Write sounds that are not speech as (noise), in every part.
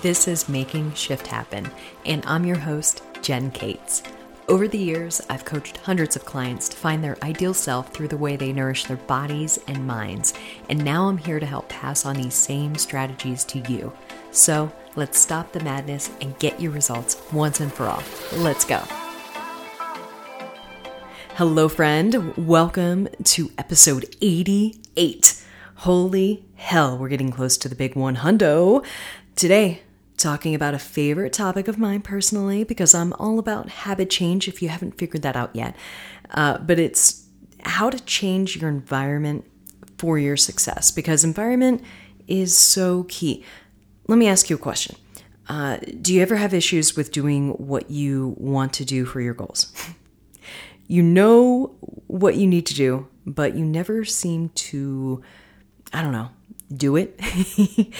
This is Making Shift Happen, and I'm your host, Jen Cates. Over the years, I've coached hundreds of clients to find their ideal self through the way they nourish their bodies and minds, and now I'm here to help pass on these same strategies to you. So let's stop the madness and get your results once and for all. Let's go. Hello, friend. Welcome to episode 88. Holy hell, we're getting close to the big one hundo. Today, talking about a favorite topic of mine personally because I'm all about habit change if you haven't figured that out yet. Uh, but it's how to change your environment for your success because environment is so key. Let me ask you a question. Uh, do you ever have issues with doing what you want to do for your goals? (laughs) you know what you need to do, but you never seem to, I don't know, do it. (laughs)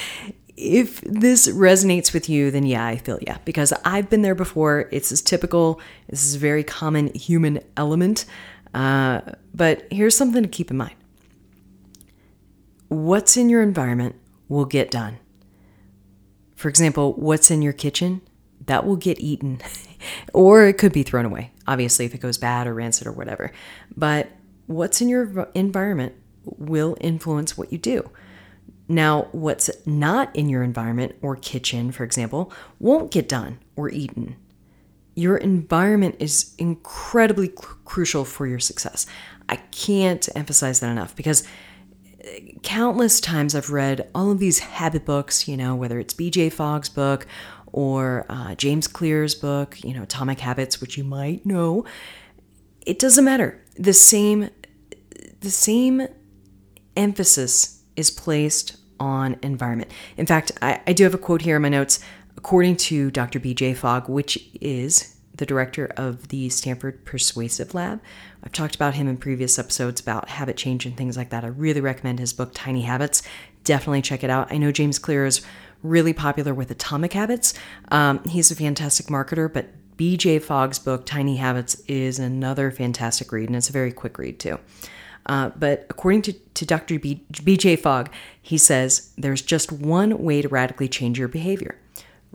if this resonates with you, then yeah, I feel yeah, because I've been there before. It's as typical, this is a very common human element. Uh, but here's something to keep in mind what's in your environment will get done. For example, what's in your kitchen, that will get eaten, (laughs) or it could be thrown away, obviously, if it goes bad or rancid or whatever. But what's in your environment will influence what you do. Now, what's not in your environment or kitchen, for example, won't get done or eaten. Your environment is incredibly cr- crucial for your success. I can't emphasize that enough because uh, countless times I've read all of these habit books, you know, whether it's BJ Fogg's book or uh, James Clear's book, you know, Atomic Habits, which you might know. It doesn't matter. The same, the same emphasis is placed on environment. In fact, I, I do have a quote here in my notes. According to Dr. B.J. Fogg, which is the director of the Stanford Persuasive Lab, I've talked about him in previous episodes about habit change and things like that. I really recommend his book, Tiny Habits. Definitely check it out. I know James Clear is really popular with Atomic Habits. Um, he's a fantastic marketer, but BJ Fogg's book, Tiny Habits, is another fantastic read, and it's a very quick read, too. Uh, but according to, to Dr. B, BJ Fogg, he says there's just one way to radically change your behavior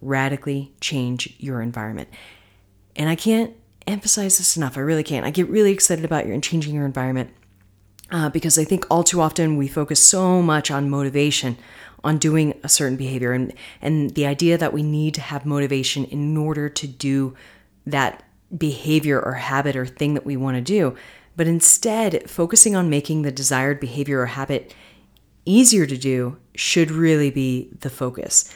radically change your environment. And I can't emphasize this enough. I really can't. I get really excited about your changing your environment uh, because I think all too often we focus so much on motivation, on doing a certain behavior, and and the idea that we need to have motivation in order to do that behavior or habit or thing that we want to do but instead focusing on making the desired behavior or habit easier to do should really be the focus.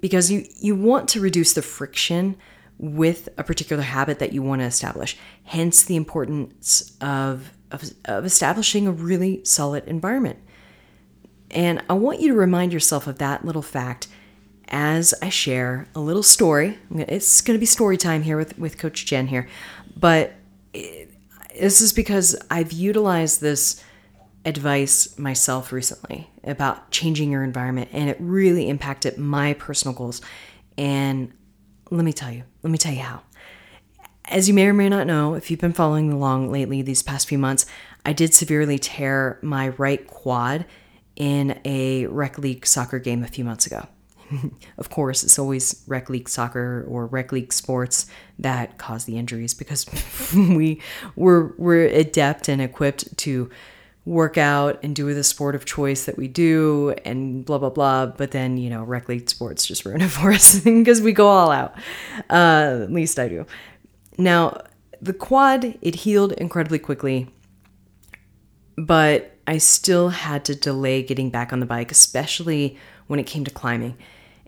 Because you, you want to reduce the friction with a particular habit that you want to establish. Hence the importance of, of, of establishing a really solid environment. And i want you to remind yourself of that little fact as i share a little story. It's going to be story time here with, with coach jen here but this is because I've utilized this advice myself recently about changing your environment, and it really impacted my personal goals. And let me tell you, let me tell you how. As you may or may not know, if you've been following along lately these past few months, I did severely tear my right quad in a rec league soccer game a few months ago. (laughs) of course, it's always rec league soccer or rec league sports that cause the injuries because (laughs) we we're we're adept and equipped to work out and do the sport of choice that we do and blah blah blah. But then you know rec league sports just ruin it (laughs) for us because we go all out. Uh, at least i do. Now the quad it healed incredibly quickly but i still had to delay getting back on the bike especially when it came to climbing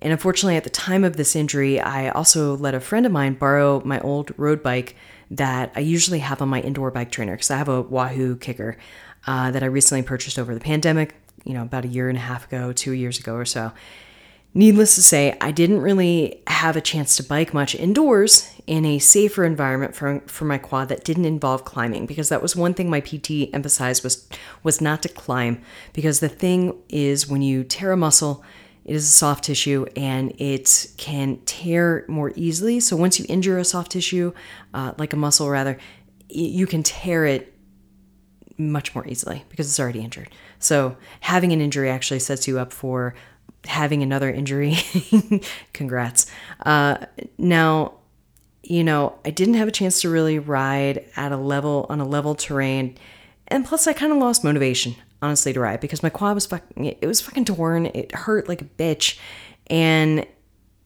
and unfortunately, at the time of this injury, I also let a friend of mine borrow my old road bike that I usually have on my indoor bike trainer because I have a Wahoo KICKR uh, that I recently purchased over the pandemic, you know, about a year and a half ago, two years ago or so. Needless to say, I didn't really have a chance to bike much indoors in a safer environment for, for my quad that didn't involve climbing because that was one thing my PT emphasized was was not to climb because the thing is when you tear a muscle, it is a soft tissue and it can tear more easily. So once you injure a soft tissue, uh, like a muscle rather, you can tear it much more easily because it's already injured. So having an injury actually sets you up for having another injury. (laughs) Congrats. Uh, now, you know, I didn't have a chance to really ride at a level on a level terrain, and plus I kind of lost motivation, honestly, to ride because my quad was fucking it was fucking torn. It hurt like a bitch, and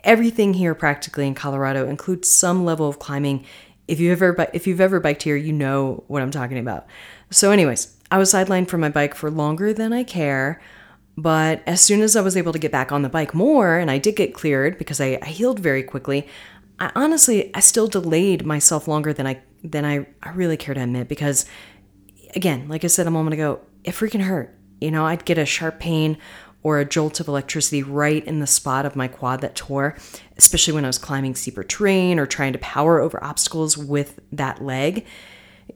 everything here practically in Colorado includes some level of climbing. If you've ever if you've ever biked here, you know what I'm talking about. So, anyways, I was sidelined from my bike for longer than I care. But as soon as I was able to get back on the bike more, and I did get cleared because I, I healed very quickly, I honestly I still delayed myself longer than I than I, I really care to admit because again, like I said a moment ago, it freaking hurt. You know, I'd get a sharp pain or a jolt of electricity right in the spot of my quad that tore, especially when I was climbing steeper terrain or trying to power over obstacles with that leg.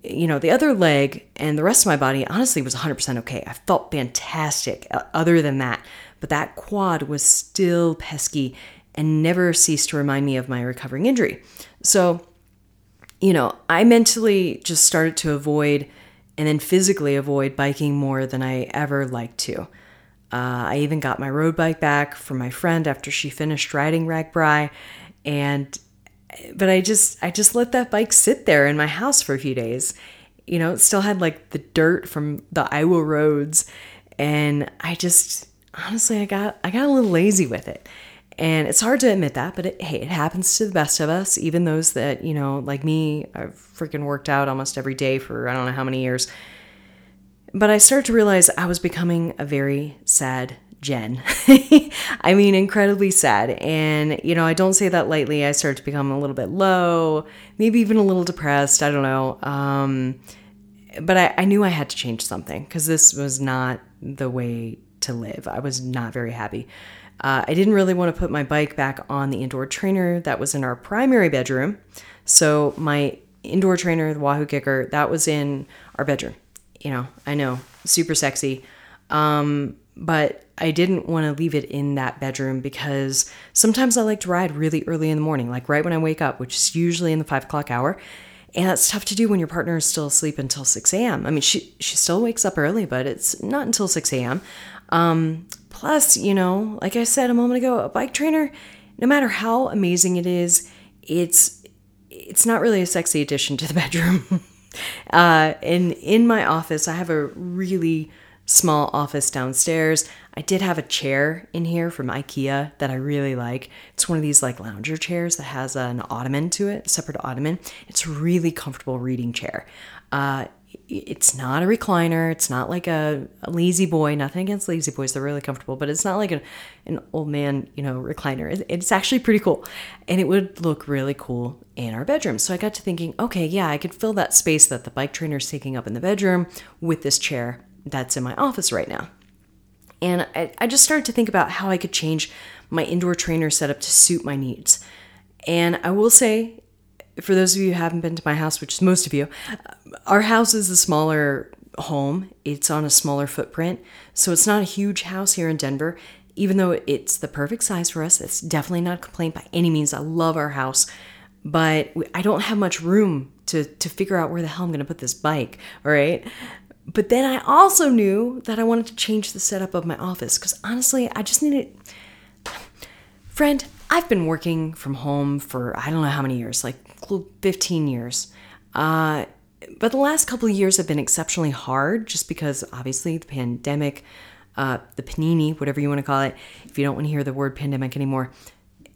You know, the other leg and the rest of my body honestly was 100% okay. I felt fantastic uh, other than that. But that quad was still pesky and never ceased to remind me of my recovering injury. So, you know, I mentally just started to avoid and then physically avoid biking more than I ever liked to. Uh, I even got my road bike back from my friend after she finished riding RAGBRAI, and but I just I just let that bike sit there in my house for a few days. You know, it still had like the dirt from the Iowa roads, and I just honestly I got I got a little lazy with it. And it's hard to admit that, but it, hey, it happens to the best of us, even those that, you know, like me, I've freaking worked out almost every day for I don't know how many years. But I started to realize I was becoming a very sad Jen. (laughs) I mean, incredibly sad. And, you know, I don't say that lightly. I started to become a little bit low, maybe even a little depressed. I don't know. Um, but I, I knew I had to change something because this was not the way to live. I was not very happy. Uh, I didn't really want to put my bike back on the indoor trainer that was in our primary bedroom. So my indoor trainer, the Wahoo KICKR, that was in our bedroom you know, I know, super sexy. Um, but I didn't want to leave it in that bedroom because sometimes I like to ride really early in the morning, like right when I wake up, which is usually in the five o'clock hour. And that's tough to do when your partner is still asleep until 6 a.m. I mean, she, she still wakes up early, but it's not until 6 a.m. Um, plus, you know, like I said a moment ago, a bike trainer, no matter how amazing it is, it's it's not really a sexy addition to the (laughs) bedroom. Uh, and in my office, I have a really small office downstairs. I did have a chair in here from IKEA that I really like. It's one of these like lounger chairs that has an ottoman to it, separate ottoman. It's a really comfortable reading chair. Uh, it's not a recliner. It's not like a, a, La-Z-Boy. Nothing against La-Z-Boys; they're really comfortable. But it's not like an, an old man, you know, recliner. It, it's actually pretty cool, and it would look really cool in our bedroom. So I got to thinking, okay, yeah, I could fill that space that the bike trainer is taking up in the bedroom with this chair that's in my office right now. And I, I just started to think about how I could change my indoor trainer setup to suit my needs. And I will say, for those of you who haven't been to my house, which is most of you, uh, our house is a smaller home. It's on a smaller footprint. So it's not a huge house here in Denver. Even though it's the perfect size for us, it's definitely not a complaint by any means. I love our house, but I don't have much room to, to figure out where the hell I'm going to put this bike. All right. But then I also knew that I wanted to change the setup of my office because honestly, I just needed. Friend, I've been working from home for I don't know how many years, like 15 years. Uh, but the last couple of years have been exceptionally hard just because obviously the pandemic, uh, the panini, whatever you want to call it, if you don't want to hear the word pandemic anymore,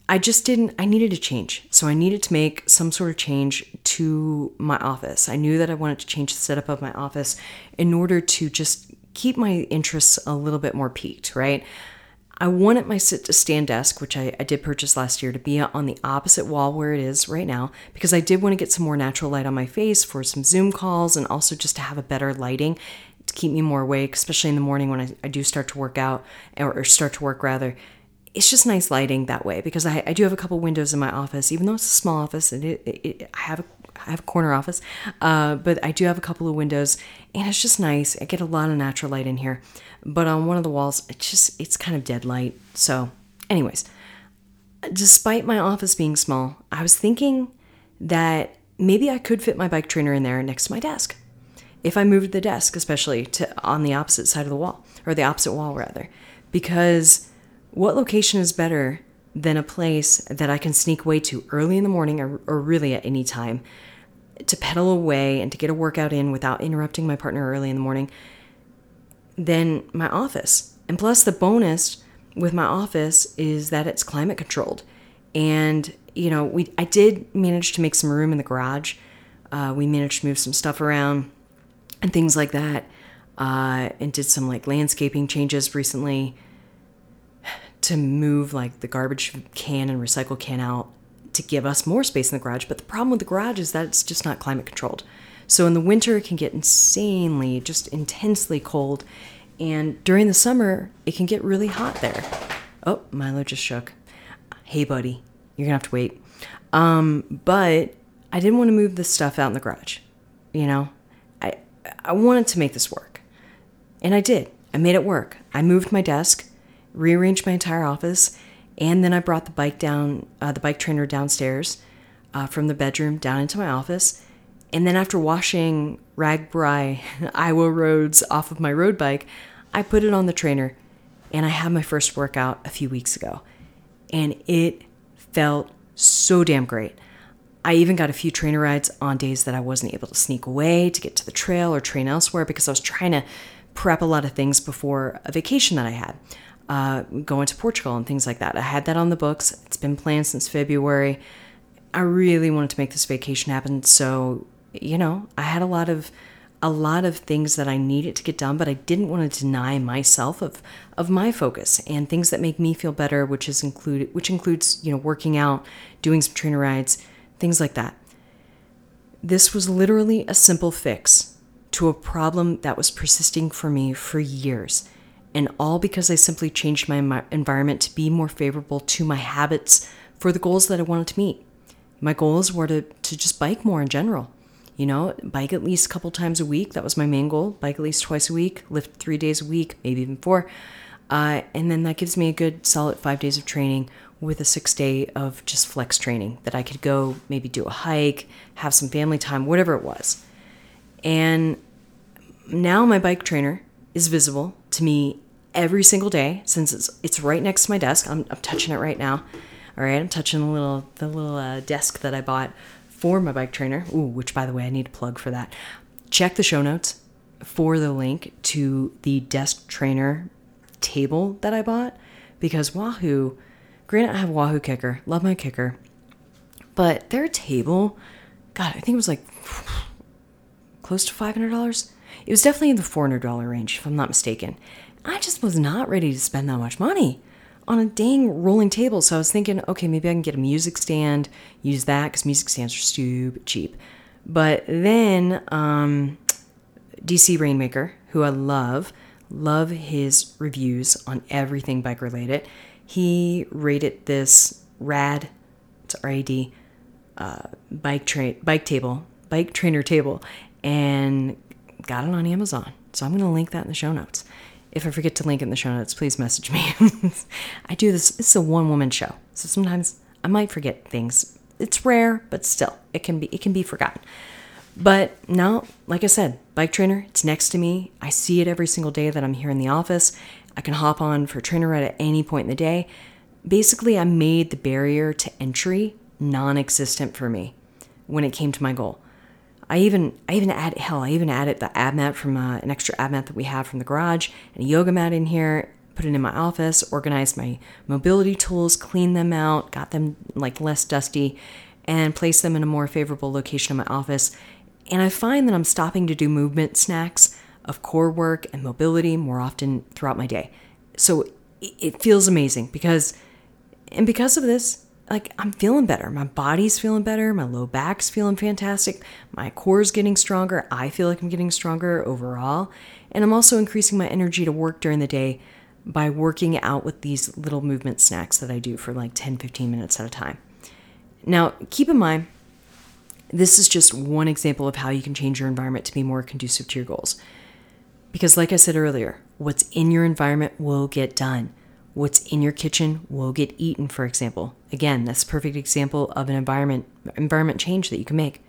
I just didn't, I needed a change. So I needed to make some sort of change to my office. I knew that I wanted to change the setup of my office in order to just keep my interests a little bit more piqued, right? I wanted my sit to stand desk, which I, I, did purchase last year, to be on the opposite wall where it is right now because I did want to get some more natural light on my face for some Zoom calls and also just to have a better lighting to keep me more awake, especially in the morning when I, I do start to work out or, or, start to work rather. It's just nice lighting that way because I, I do have a couple windows in my office, even though it's a small office and it, it, I have a I have a corner office, uh, but I do have a couple of windows, and it's just nice. I get a lot of natural light in here but on one of the walls, it's just, it's kind of dead light. So, anyways, despite my office being small, I was thinking that maybe I could fit my bike trainer in there next to my desk. If I moved the desk, especially to on the opposite side of the wall, or the opposite wall rather, because what location is better than a place that I can sneak way to early in the morning or, or really at any time to pedal away and to get a workout in without interrupting my partner early in the morning than my office. And plus, the bonus with my office is that it's climate controlled. And, you know, we I did manage to make some room in the garage. Uh, we managed to move some stuff around and things like that. Uh, and did some like landscaping changes recently to move like the garbage can and recycle can out to give us more space in the garage. But the problem with the garage is that it's just not climate controlled. So in the winter, it can get insanely, just intensely cold. And during the summer, it can get really hot there. Oh, Milo just shook. Hey, buddy, you're gonna have to wait. Um, but I didn't want to move this stuff out in the garage. You know, I I wanted to make this work, and I did. I made it work. I moved my desk, rearranged my entire office, and then I brought the bike down, uh, the bike trainer downstairs uh, from the bedroom down into my office. And then after washing RAGBRAI (laughs) Iowa roads off of my road bike, I put it on the trainer and I had my first workout a few weeks ago. And it felt so damn great. I even got a few trainer rides on days that I wasn't able to sneak away to get to the trail or train elsewhere because I was trying to prep a lot of things before a vacation that I had uh, going to Portugal and things like that. I had that on the books. It's been planned since February. I really wanted to make this vacation happen, so you know, I had a lot of a lot of things that I needed to get done, but I didn't want to deny myself of of my focus and things that make me feel better, which is included which includes, you know, working out, doing some trainer rides, things like that. This was literally a simple fix to a problem that was persisting for me for years and all because I simply changed my environment to be more favorable to my habits for the goals that I wanted to meet. My goals were to, to just bike more in general. You know, bike at least a couple times a week. That was my main goal. Bike at least twice a week, lift three days a week, maybe even four. Uh, and then that gives me a good solid five days of training with a six day of just flex training that I could go maybe do a hike, have some family time, whatever it was. And now my bike trainer is visible to me every single day since it's it's right next to my desk. I'm, I'm touching it right now. All right, I'm touching the little the little uh, desk that I bought for my bike trainer. Ooh, which by the way, I need a plug for that. Check the show notes for the link to the desk trainer table that I bought because Wahoo, granted I have Wahoo KICKR. love my KICKR, but their table, God, I think it was like (sighs) close to five hundred dollars. It was definitely in the four hundred dollar range, if I'm not mistaken. I just was not ready to spend that much money on a dang rolling table. So I was thinking, okay, maybe I can get a music stand, use that because music stands are stupid cheap. But then um, DC Rainmaker, who I love, love his reviews on everything bike related. He rated this rad, it's RAD, uh, bike train bike table, bike trainer table, and got it on Amazon. So I'm going to link that in the show notes. If I forget to link it in the show notes, please message me. (laughs) I do this, it's a one woman show. So sometimes I might forget things. It's rare, but still, it can be it can be forgotten. But now, like I said, bike trainer, it's next to me. I see it every single day that I'm here in the office. I can hop on for trainer ride at any point in the day. Basically, I made the barrier to entry non existent for me when it came to my goal. I even I even add hell I even added the ab mat from uh, an extra ab mat that we have from the garage and a yoga mat in here. Put it in my office, organized my mobility tools, cleaned them out, got them like less dusty, and placed them in a more favorable location in my office. And I find that I'm stopping to do movement snacks of core work and mobility more often throughout my day. So it feels amazing because, and because of this, like I'm feeling better. My body's feeling better. My low back's feeling fantastic. My core's getting stronger. I feel like I'm getting stronger overall. And I'm also increasing my energy to work during the day by working out with these little movement snacks that I do for like 10, 15 minutes at a time. Now, keep in mind, this is just one example of how you can change your environment to be more conducive to your goals. Because, like I said earlier, what's in your environment will get done. What's in your kitchen will get eaten, for example. Again, that's a perfect example of an environment environment change that you can make.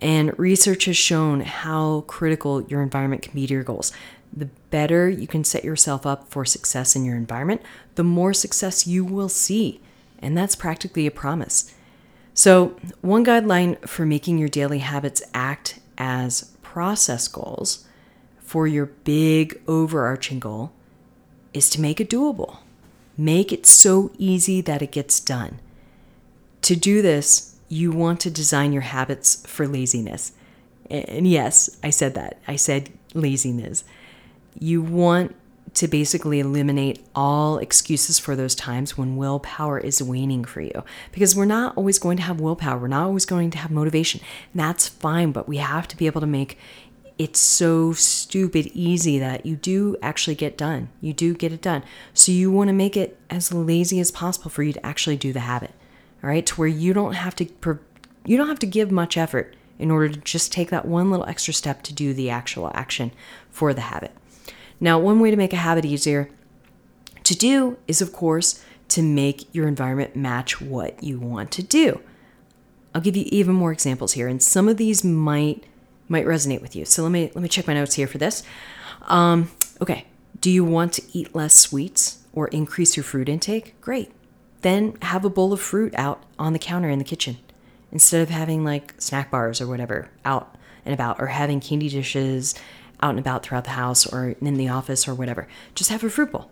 And research has shown how critical your environment can be to your goals. the better you can set yourself up for success in your environment, the more success you will see. And that's practically a promise. So, one guideline for making your daily habits act as process goals for your big overarching goal is to make it doable. Make it so easy that it gets done. To do this, you want to design your habits for laziness. And yes, I said that. I said laziness. You want to basically eliminate all excuses for those times when willpower is waning for you. Because we're not always going to have willpower, we're not always going to have motivation. And that's fine, but we have to be able to make it so stupid easy that you do actually get done. You do get it done. So you want to make it as lazy as possible for you to actually do the habit. All right? To where you don't have to you don't have to give much effort in order to just take that one little extra step to do the actual action for the habit. Now, one way to make a habit easier to do is, of course, to make your environment match what you want to do. I'll give you even more examples here, and some of these might might resonate with you. So let me let me check my notes here for this. Um, okay, do you want to eat less sweets or increase your fruit intake? Great. Then have a bowl of fruit out on the counter in the kitchen instead of having like snack bars or whatever out and about, or having candy dishes out and about throughout the house or in the office or whatever. Just have a fruit bowl.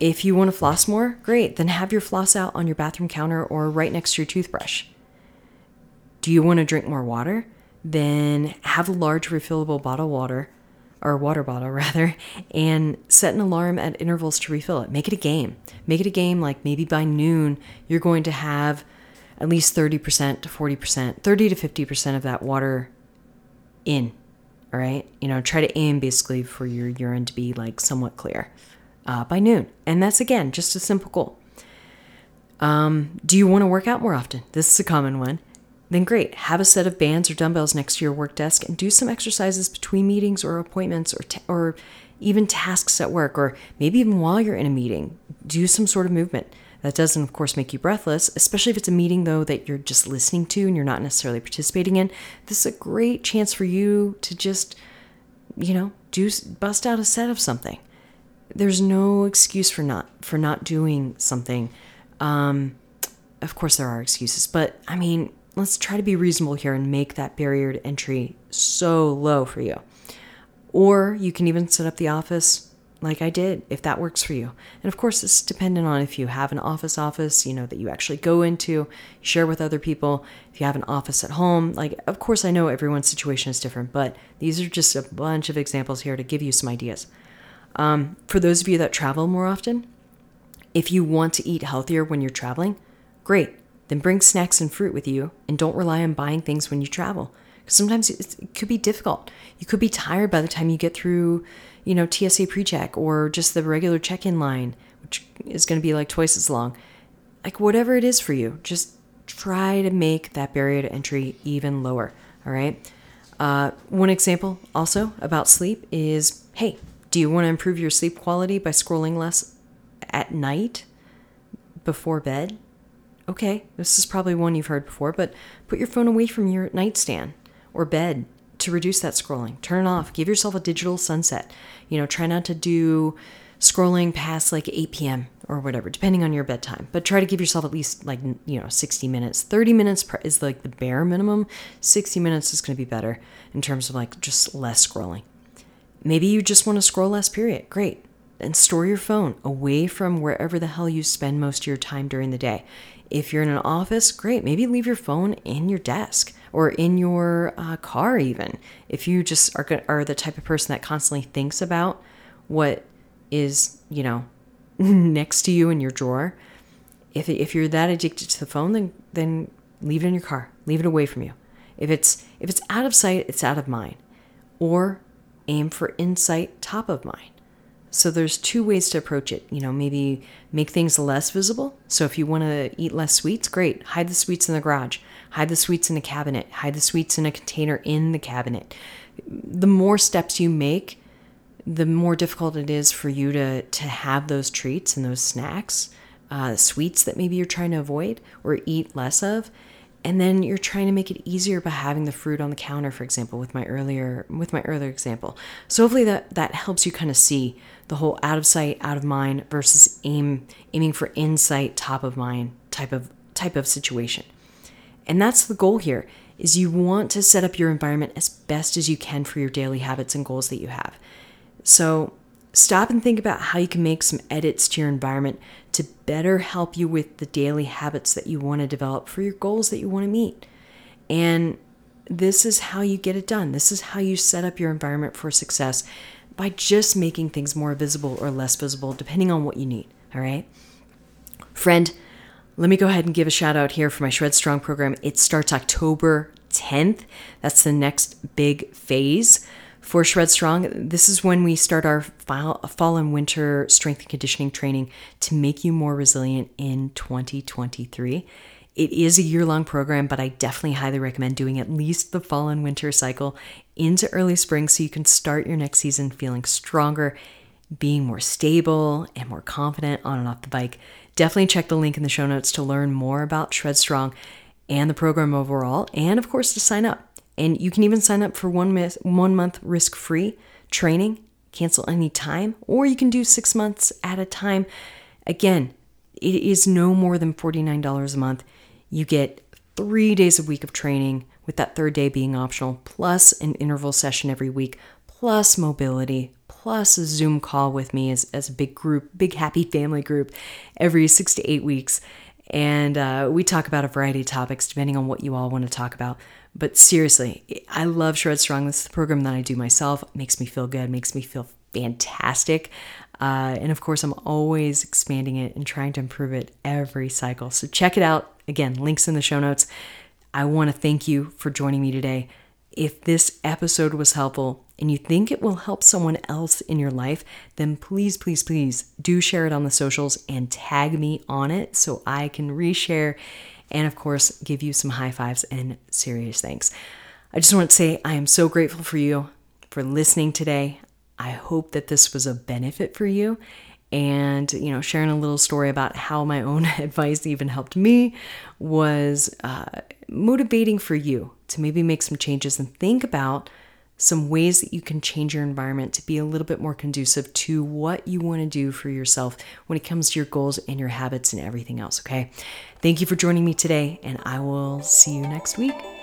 If you want to floss more, great. Then have your floss out on your bathroom counter or right next to your toothbrush. Do you want to drink more water? Then have a large refillable bottle of water or water bottle (laughs) rather and set an alarm at intervals to refill it. Make it a game. Make it a game like maybe by noon you're going to have at least 30% to 40%, 30 to 50% of that water in all right. You know, try to aim basically for your urine to be like somewhat clear uh, by noon. And that's again just a simple goal. Um, do you want to work out more often? This is a common one. Then great. Have a set of bands or dumbbells next to your work desk and do some exercises between meetings or appointments or, or even tasks at work, or maybe even while you're in a meeting. Do some sort of movement. That doesn't, of course, make you breathless, especially if it's a meeting, though, that you're just listening to and you're not necessarily participating in. This is a great chance for you to just, you know, do bust out a set of something. There's no excuse for not for not doing something. Um, of course, there are excuses, but I mean, let's try to be reasonable here and make that barrier to entry so low for you. Or you can even set up the office like I did, if that works for you. And of course, it's dependent on if you have an office office, you know, that you actually go into, share with other people. If you have an office at home, like, of course, I know everyone's situation is different, but these are just a bunch of examples here to give you some ideas. Um, for those of you that travel more often, if you want to eat healthier when you're traveling, great. Then bring snacks and fruit with you and don't rely on buying things when you travel. Because sometimes it could be difficult. You could be tired by the time you get through you know, TSA pre-check or just the regular check-in line, which is going to be like twice as long. Like whatever it is for you, just try to make that barrier to entry even lower. All right. Uh, one example also about sleep is hey, do you want to improve your sleep quality by scrolling less at night before bed? Okay, this is probably one you've heard before, but put your phone away from your nightstand or bed to reduce that scrolling. Turn it off. Give yourself a digital sunset. You know, try not to do scrolling past like 8 p.m. or whatever, depending on your bedtime. But try to give yourself at least like, you know, 60 minutes. 30 minutes is like the bare minimum. 60 minutes is going to be better in terms of like just less scrolling. Maybe you just want to scroll less, period. Great. And store your phone away from wherever the hell you spend most of your time during the day. If you're in an office, great. Maybe leave your phone in your desk or in your uh, car, even. If you just are, are the type of person that constantly thinks about what is, you know, (laughs) next to you in your drawer, if, if you're that addicted to the phone, then, then leave it in your car, leave it away from you. If it's, if it's out of sight, it's out of mind. Or aim for insight top of mind. So there's two ways to approach it. You know, maybe make things less visible. So if you want to eat less sweets, great. Hide the sweets in the garage. Hide the sweets in a cabinet. Hide the sweets in a container in the cabinet. The more steps you make, the more difficult it is for you to to have those treats and those snacks, uh, sweets that maybe you're trying to avoid or eat less of. And then you're trying to make it easier by having the fruit on the counter for example with my earlier with my earlier example. So hopefully that that helps you kind of see the whole out of sight out of mind versus aim aiming for insight top of mind type of type of situation. And that's the goal here is you want to set up your environment as best as you can for your daily habits and goals that you have. So stop and think about how you can make some edits to your environment to better help you with the daily habits that you want to develop for your goals that you want to meet. And this is how you get it done. This is how you set up your environment for success by just making things more visible or less visible, depending on what you need. All right. Friend, let me go ahead and give a shout out here for my Shred Strong program. It starts October 10th. That's the next big phase for Shred Strong, this is when we start our fall and winter strength and conditioning training to make you more resilient in 2023. It is a year long program, but I definitely highly recommend doing at least the fall and winter cycle into early spring so you can start your next season feeling stronger, being more stable, and more confident on and off the bike. Definitely check the link in the show notes to learn more about Shred Strong and the program overall, and of course to sign up. And you can even sign up for one, month, one month risk free training, cancel any time, or you can do six months at a time. Again, it is no more than $49 a month. You get three days a week of training, with that third day being optional, plus an interval session every week, plus mobility, plus a Zoom call with me as, as a big group, big happy family group every six to eight weeks. And uh, we talk about a variety of topics depending on what you all want to talk about. But seriously, I love Shred Strong. This is the program that I do myself. It makes me feel good, makes me feel fantastic. Uh, and of course, I'm always expanding it and trying to improve it every cycle. So check it out. Again, links in the show notes. I want to thank you for joining me today. If this episode was helpful and you think it will help someone else in your life, then please, please, please do share it on the socials and tag me on it so I can reshare and of course, give you some high fives and serious thanks. I just want to say I am so grateful for you for listening today. I hope that this was a benefit for you and you know sharing a little story about how my own (laughs) advice even helped me was uh, motivating for you to maybe make some changes and think about some ways that you can change your environment to be a little bit more conducive to what you want to do for yourself when it comes to your goals and your habits and everything else, okay? Thank you for joining me today, and I will see you next week.